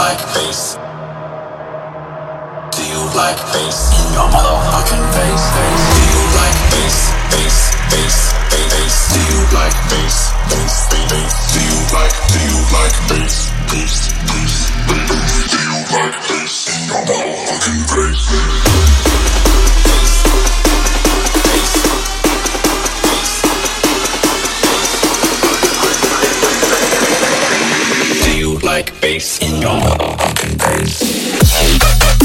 like face? Do you like face in your motherfucking face? face? Do you like face? Face, face, face, face. Do you like face? Face, face, face. Do you like, do you like face? Face, face, face, face. Do you like face in your motherfucking face? like bass in your fucking bass.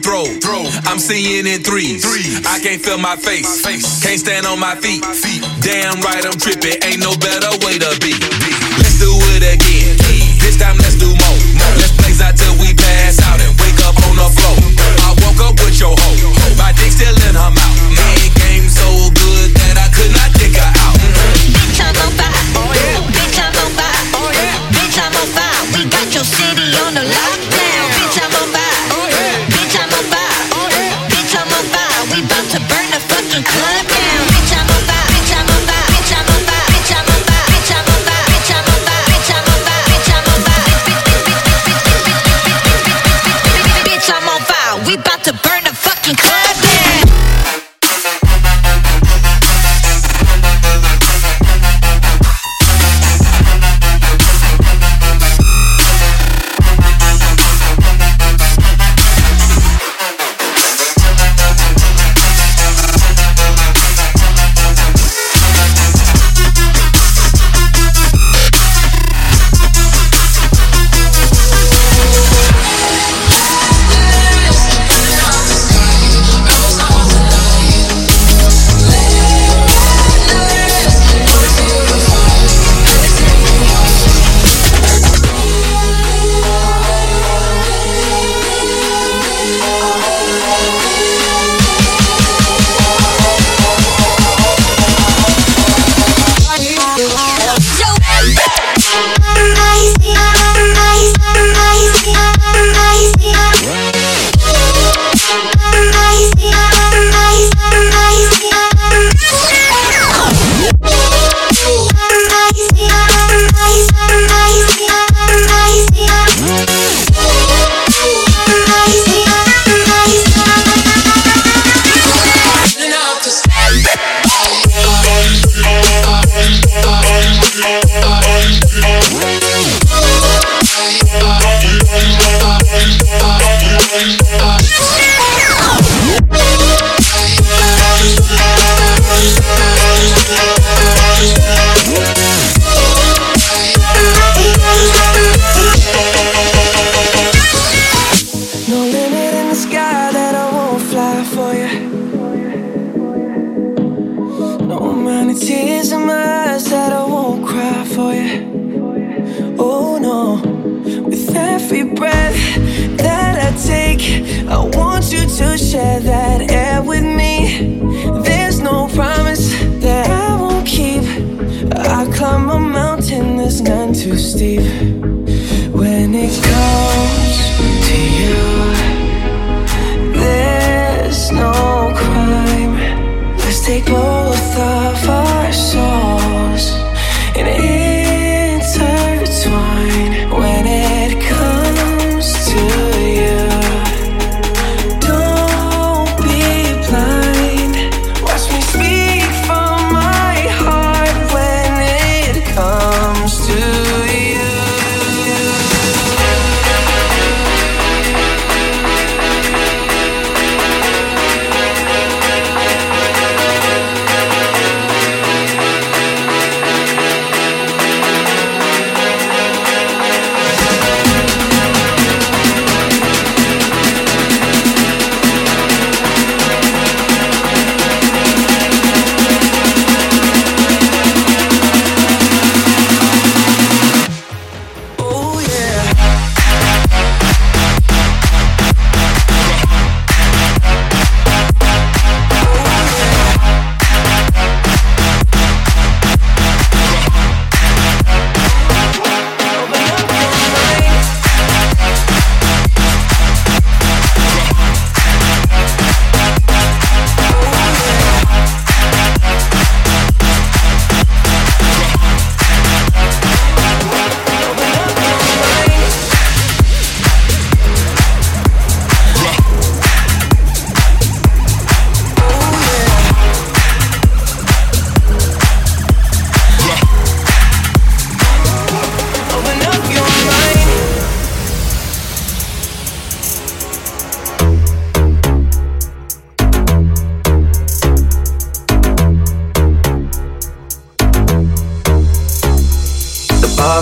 throw. throw. I'm seeing in threes. threes. I can't feel my face. face. Can't stand on my feet. feet. Too steep.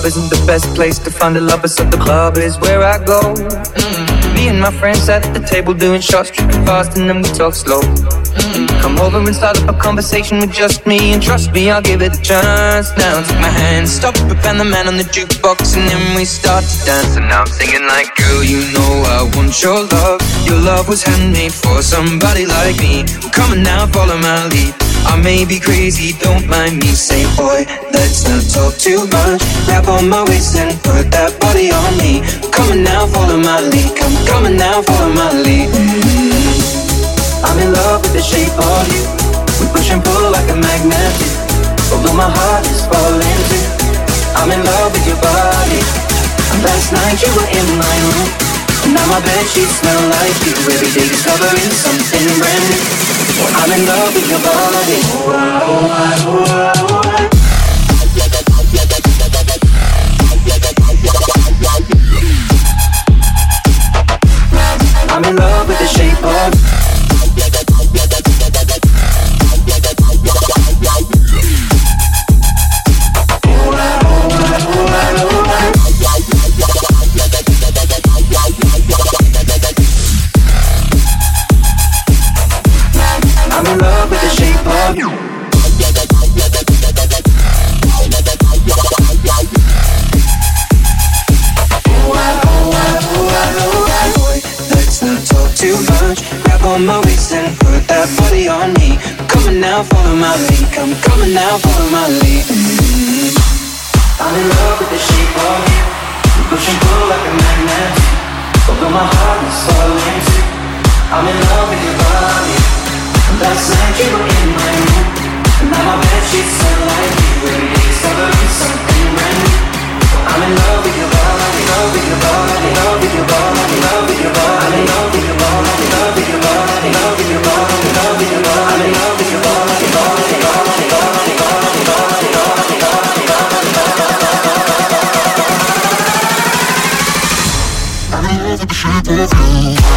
Isn't the best place to find a lover, so the club is where I go. Mm. Me and my friends sat at the table doing shots, tripping fast, and then we talk slow. Mm. Come over and start up a conversation with just me, and trust me, I'll give it a chance. Now take my hand, stop and the man on the jukebox, and then we start to dance. And now I'm singing like, girl, you know I want your love. your love was handmade for somebody like me. Well, Come on now, follow my lead. I may be crazy, don't mind me. Say, boy, let's not talk too much. Grab on my waist and put that body on me. Come on now, follow my lead. Come on now, follow my lead. I'm in love with the shape of you. We push and pull like a magnet. Although my heart is falling too. I'm in love with your body. Last night you were in my room. Now my bed sheets smell like you. Every day discovering something brand new. I'm in love with your body. I'm in love with the shape of on my waist and put that body on me. Coming now, follow my lead. Come coming now, follow my lead. Mm-hmm. I'm in love with the shape of you. You push and pull like a magnet. Although my heart is falling too. I'm in love with your body. Last night you were in my room. And now my bed sheets smell like you. Day discovering something brand new. I'm in love with your body, with you.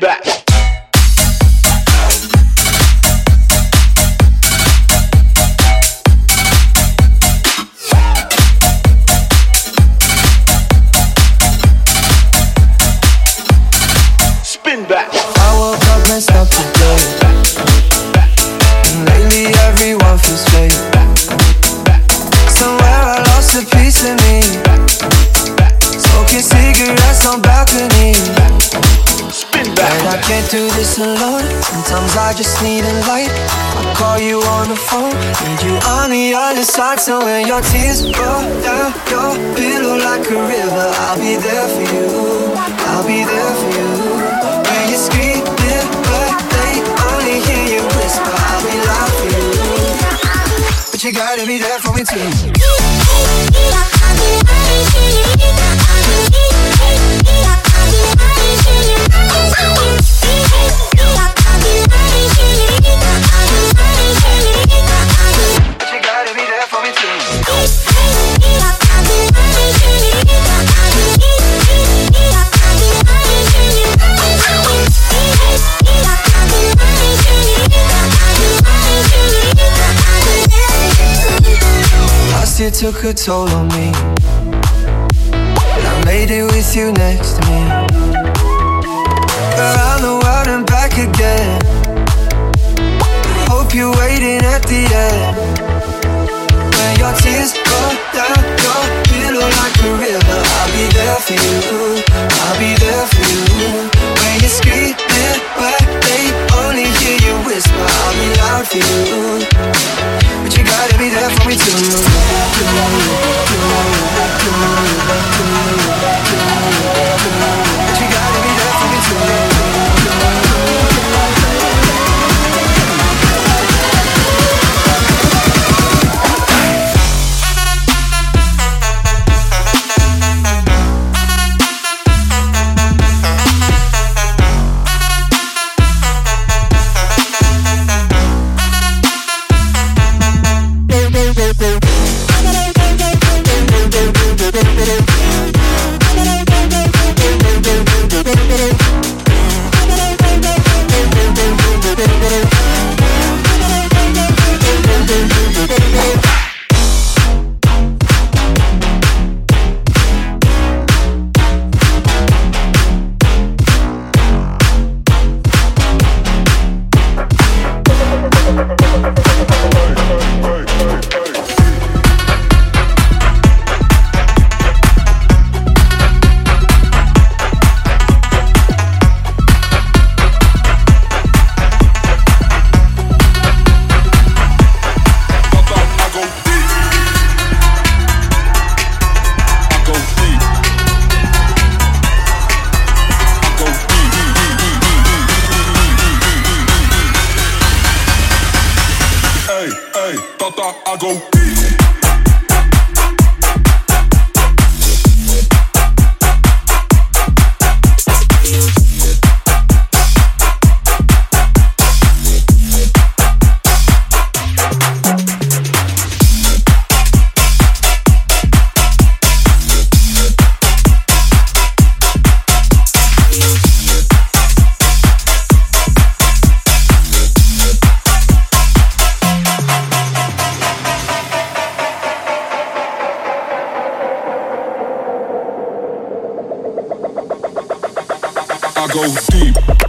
back. just need a light. I'll call you on the phone. Need you on the other side, so when your tears roll down your pillow like a river, I'll be there for you. I'll be there for you. When you're screaming, but they only hear you whisper, I'll be loud for you. But you gotta be there for me too. I'll be there for you. Took a toll on me. But I made it with you next to me. Around the world and back again. hope you're waiting at the end. When your tears roll down your pillow like a river, I'll be there for you. I'll be there for you. When you're screaming, For you. But you gotta be there for me too. Go deep.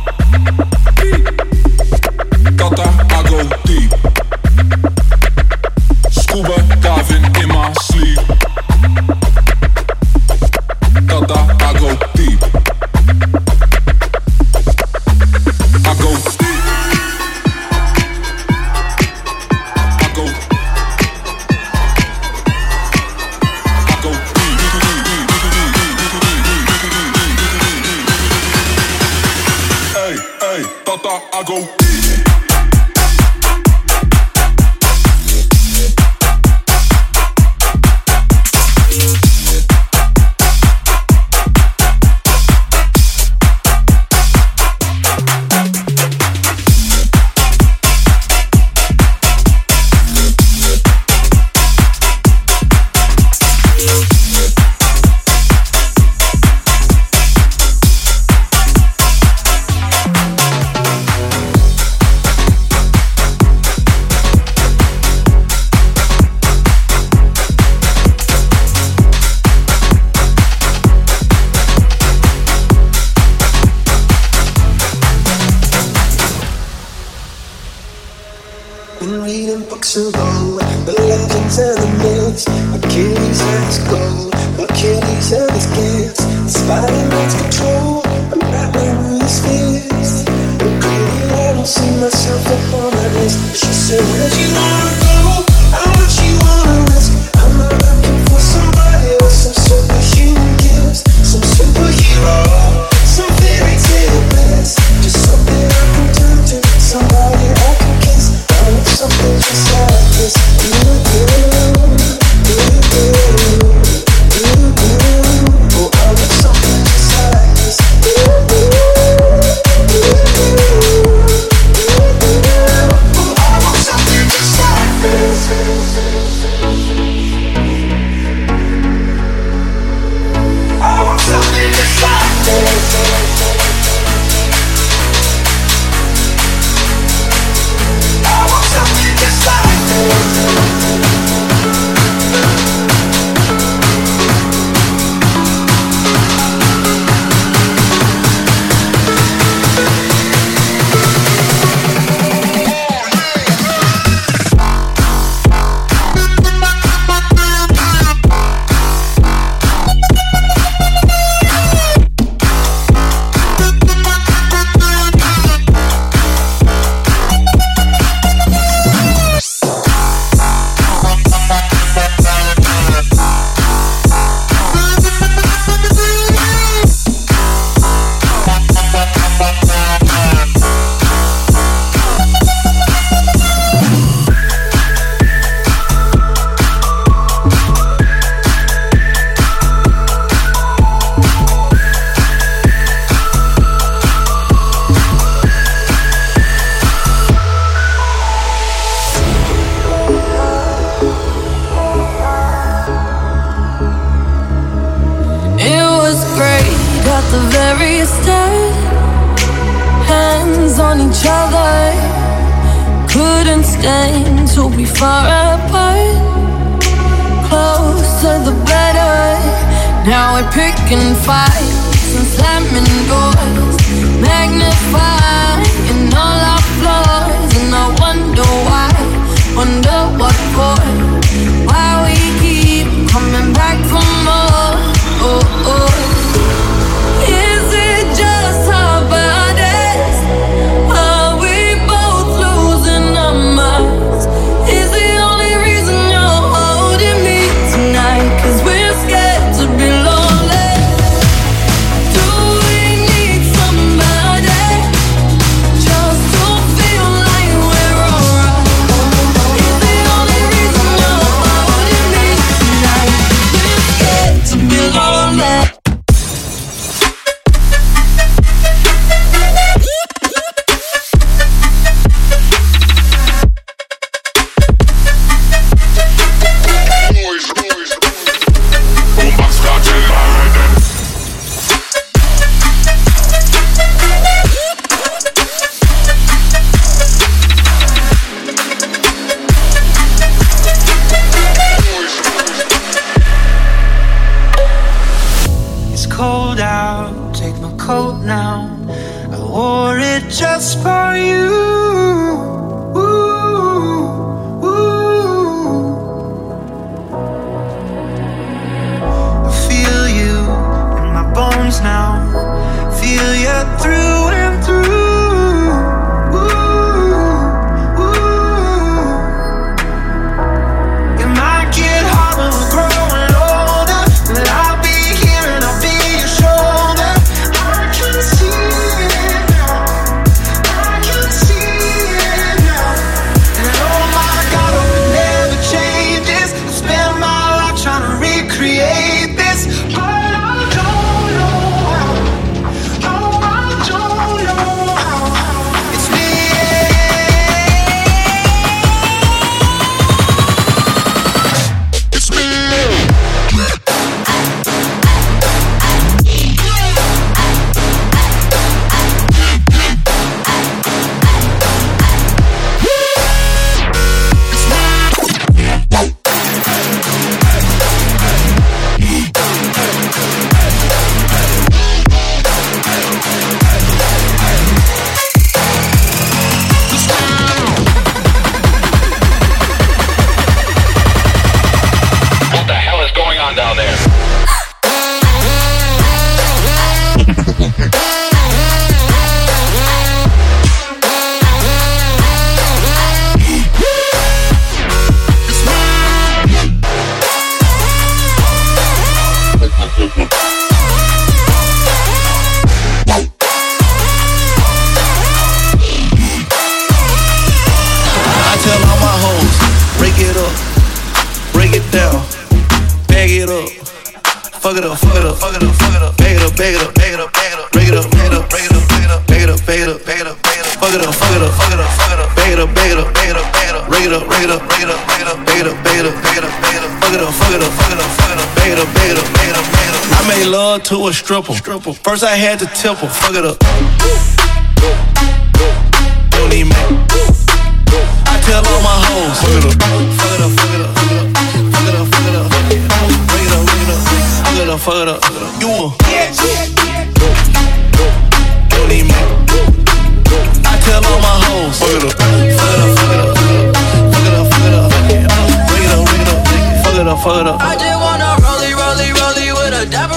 First I had to tip fuck it up. Don't need me. I tell all my hoes, fuck it up, fuck it up, fuck it up, fuck it up, fuck it up, fuck it up, fuck it up, fuck it up. You a bitch. Don't need me. I tell all my hoes, fuck it up, fuck it up, fuck it up, fuck it up, fuck it up, fuck it up, fuck it up, fuck it up, fuck it up. I just wanna rollie, rollie, rollie with a dab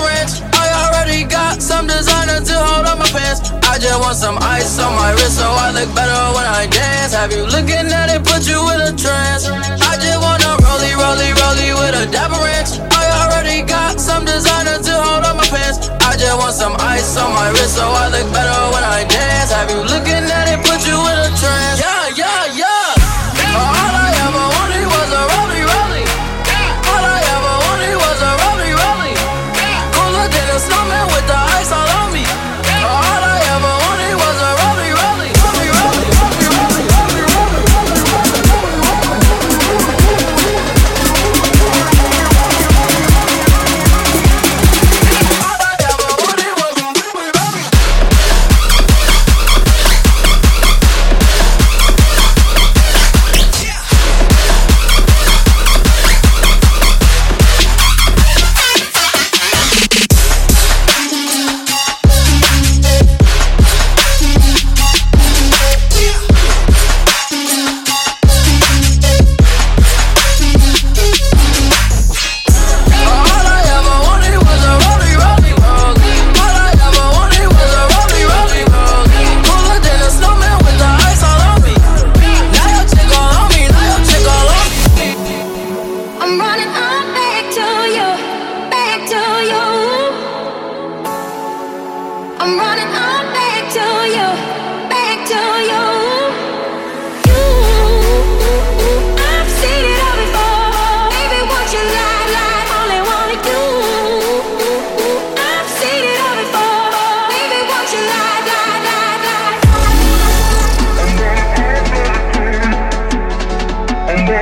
got some designer to hold on my pants. I just want some ice on my wrist so I look better when I dance. Have you looking at it, put you in a trance? I just wanna roly roly roly with a dapper ranch. I already got some designer to hold on my pants. I just want some ice on my wrist so I look better when I dance. Have you looking?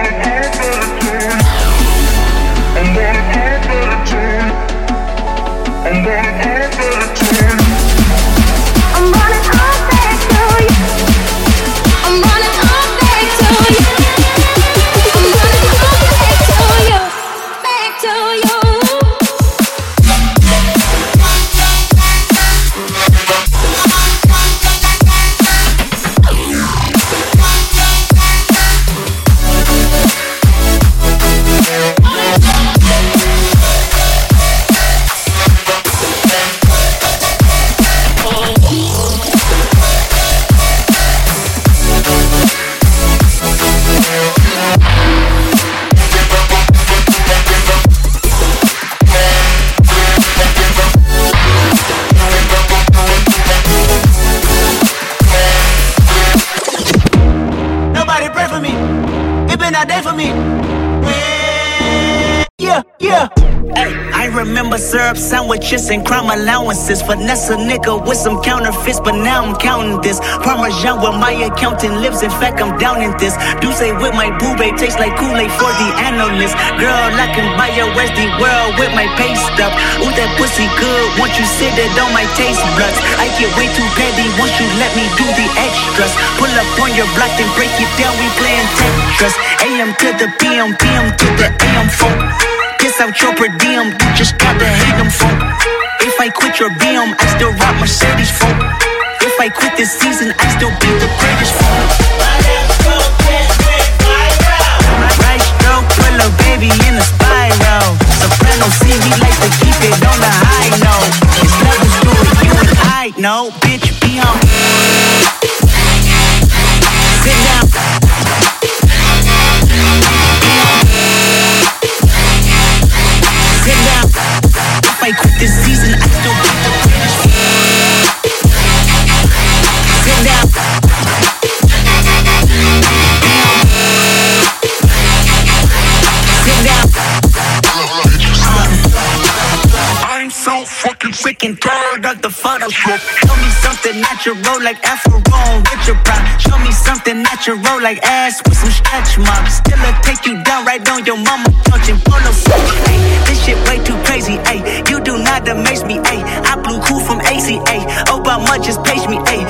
America. Allowances. Finesse a nigga with some counterfeits, but now I'm counting this. Parmesan where my accountant lives, in fact, I'm down in this. Do say with my boo babe tastes like Kool Aid for the analyst. Girl, I can buy your Westy world with my pay stub. Ooh, that pussy good, once you sit it on my taste buds. I get way too petty once you let me do the extras. Pull up on your block, then break it down, we playing Tetris. AM to the PM, PM to the AM phone. Piss out your per diem, you just gotta hate them folk. If I quit your BM, I still rock Mercedes folk. If I quit this season, I still be the greatest folk. Right stroke, put a baby in a spiral. Soprano C, we like to keep it on the high note. It's levels to it, you and I know, bitch, be on. Sit down. Show me something natural like Afro with your pride. Show me something natural like ass with some stretch marks. Still i take you down right on your mama couch and polo suit. Ay, this shit way too crazy. Ay, you do not amaze me. Ay, I blew cool from ACA. Obama just page me. Ay,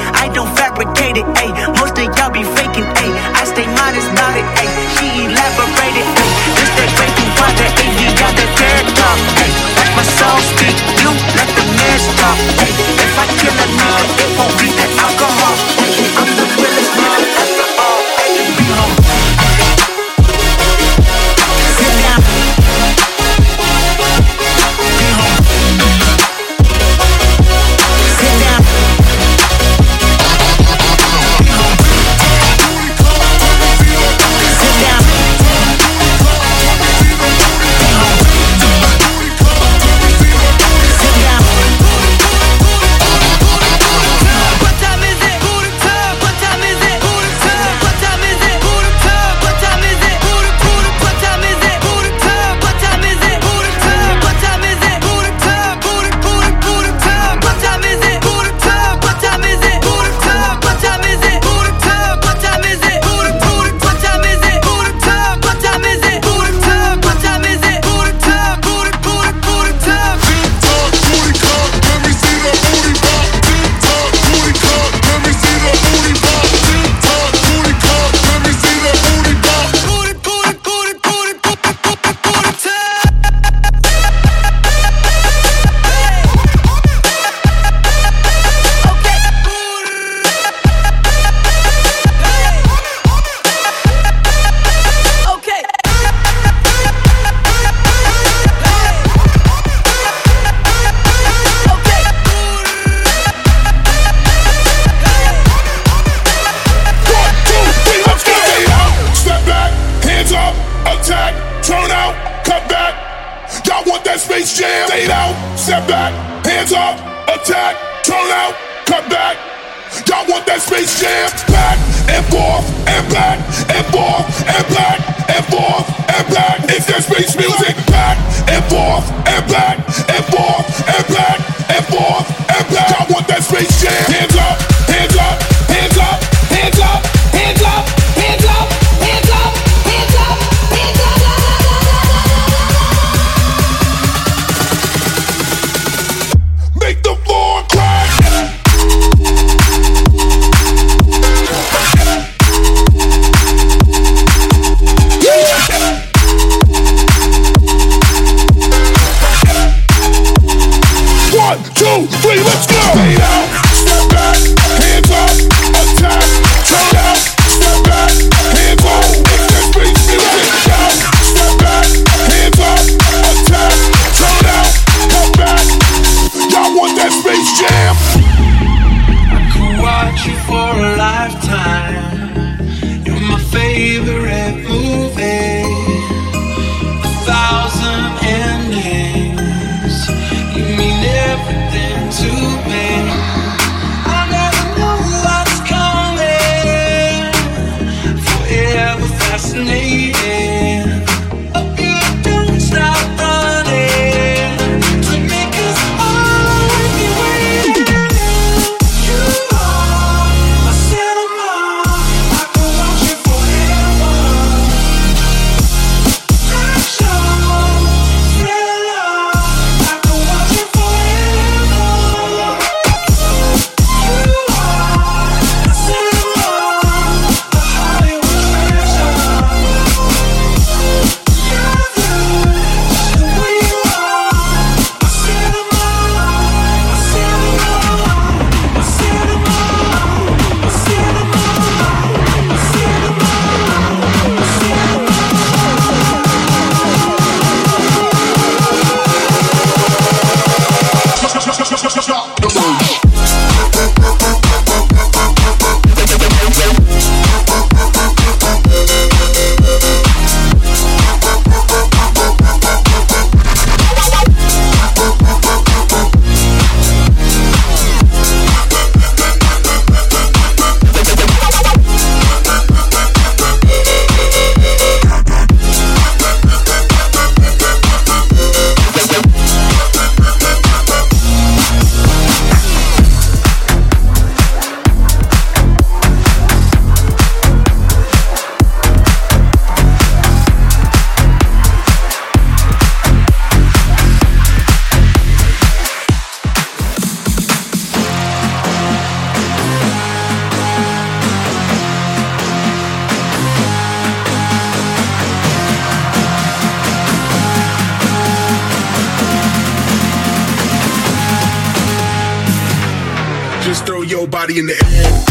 your body in the air.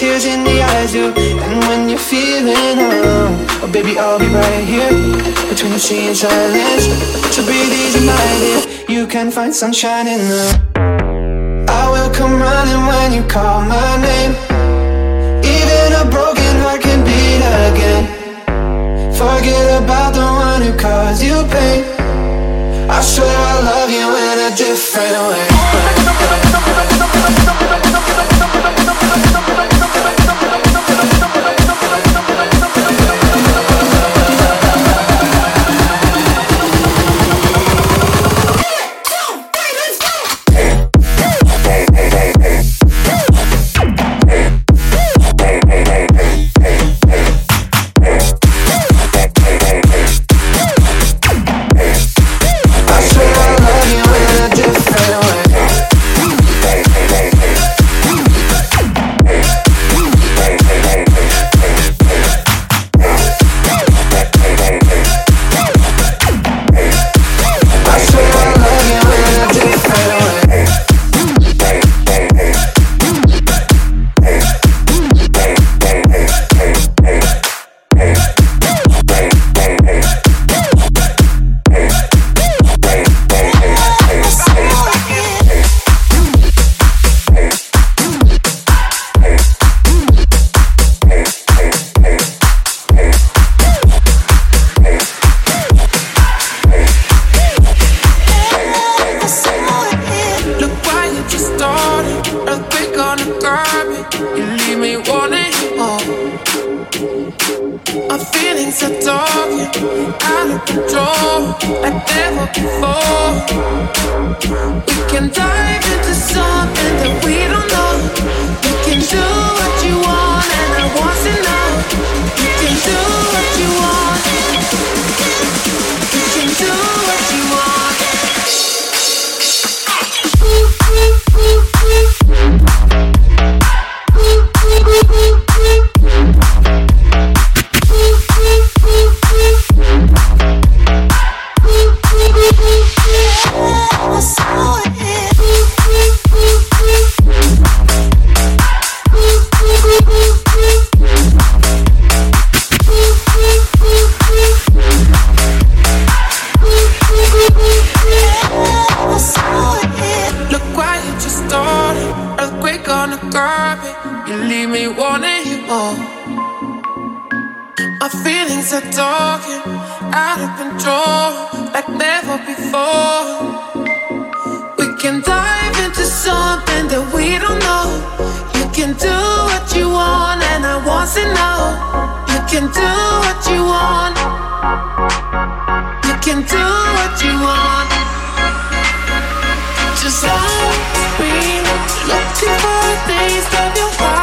tears in the eyes, you. And when you're feeling alone, oh baby, I'll be right here between the sea and silence. So breathe easy, my dear. You can find sunshine in the. I will come running when you call my name. Even a broken heart can beat again. Forget about the one who caused you pain. I swear I love you in a different way give a give a know you can do what you want. You can do what you want. Just like be looking for things that you want.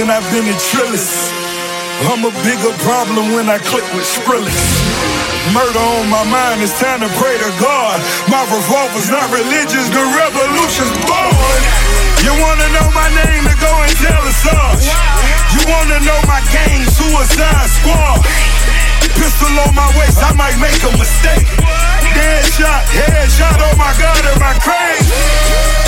And I've been in Trillis. I'm a bigger problem when I click with Skrillex. Murder on my mind, it's time to pray to God. My revolver's not religious, the revolution's born. You wanna know my name, then go and tell us us. You wanna know my gang, Suicide Squad. Pistol on my waist, I might make a mistake. Dead shot, head shot, oh my god, am I crazy?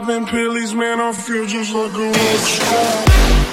popping pillies, man, I feel just like a rock star.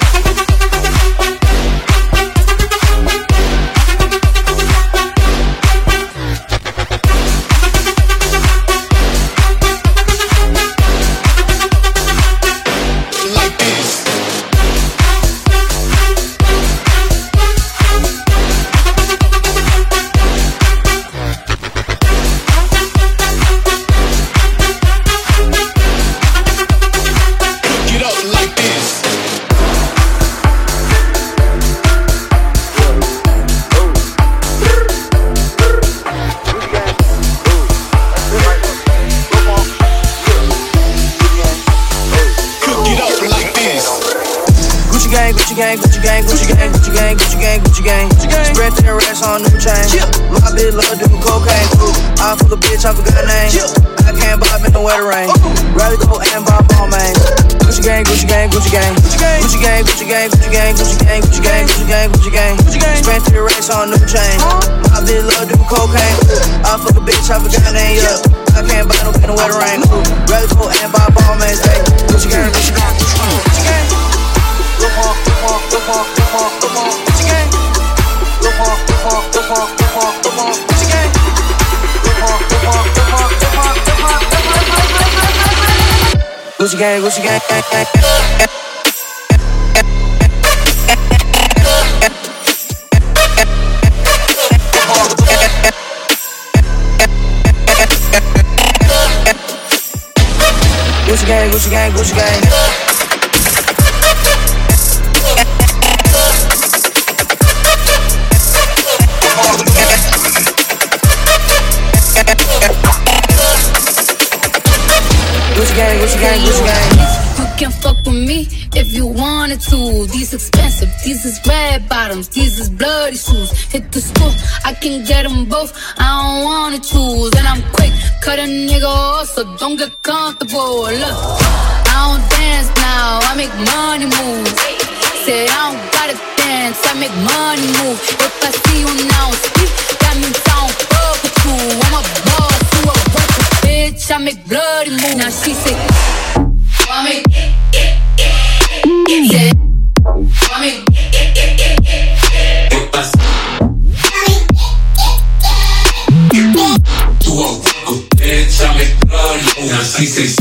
These expensive, these is red bottoms, these is bloody shoes. Hit the school, I can get them both. I don't wanna choose, and I'm quick cut a nigga off, so don't get comfortable. Look, I don't dance now, I make money moves. Said I don't gotta dance, I make money move. If I see you now speak, that means I don't fuck with you. I'm a boss, you a worker, bitch. I make bloody moves. Now she say, I make. Said, Tristes.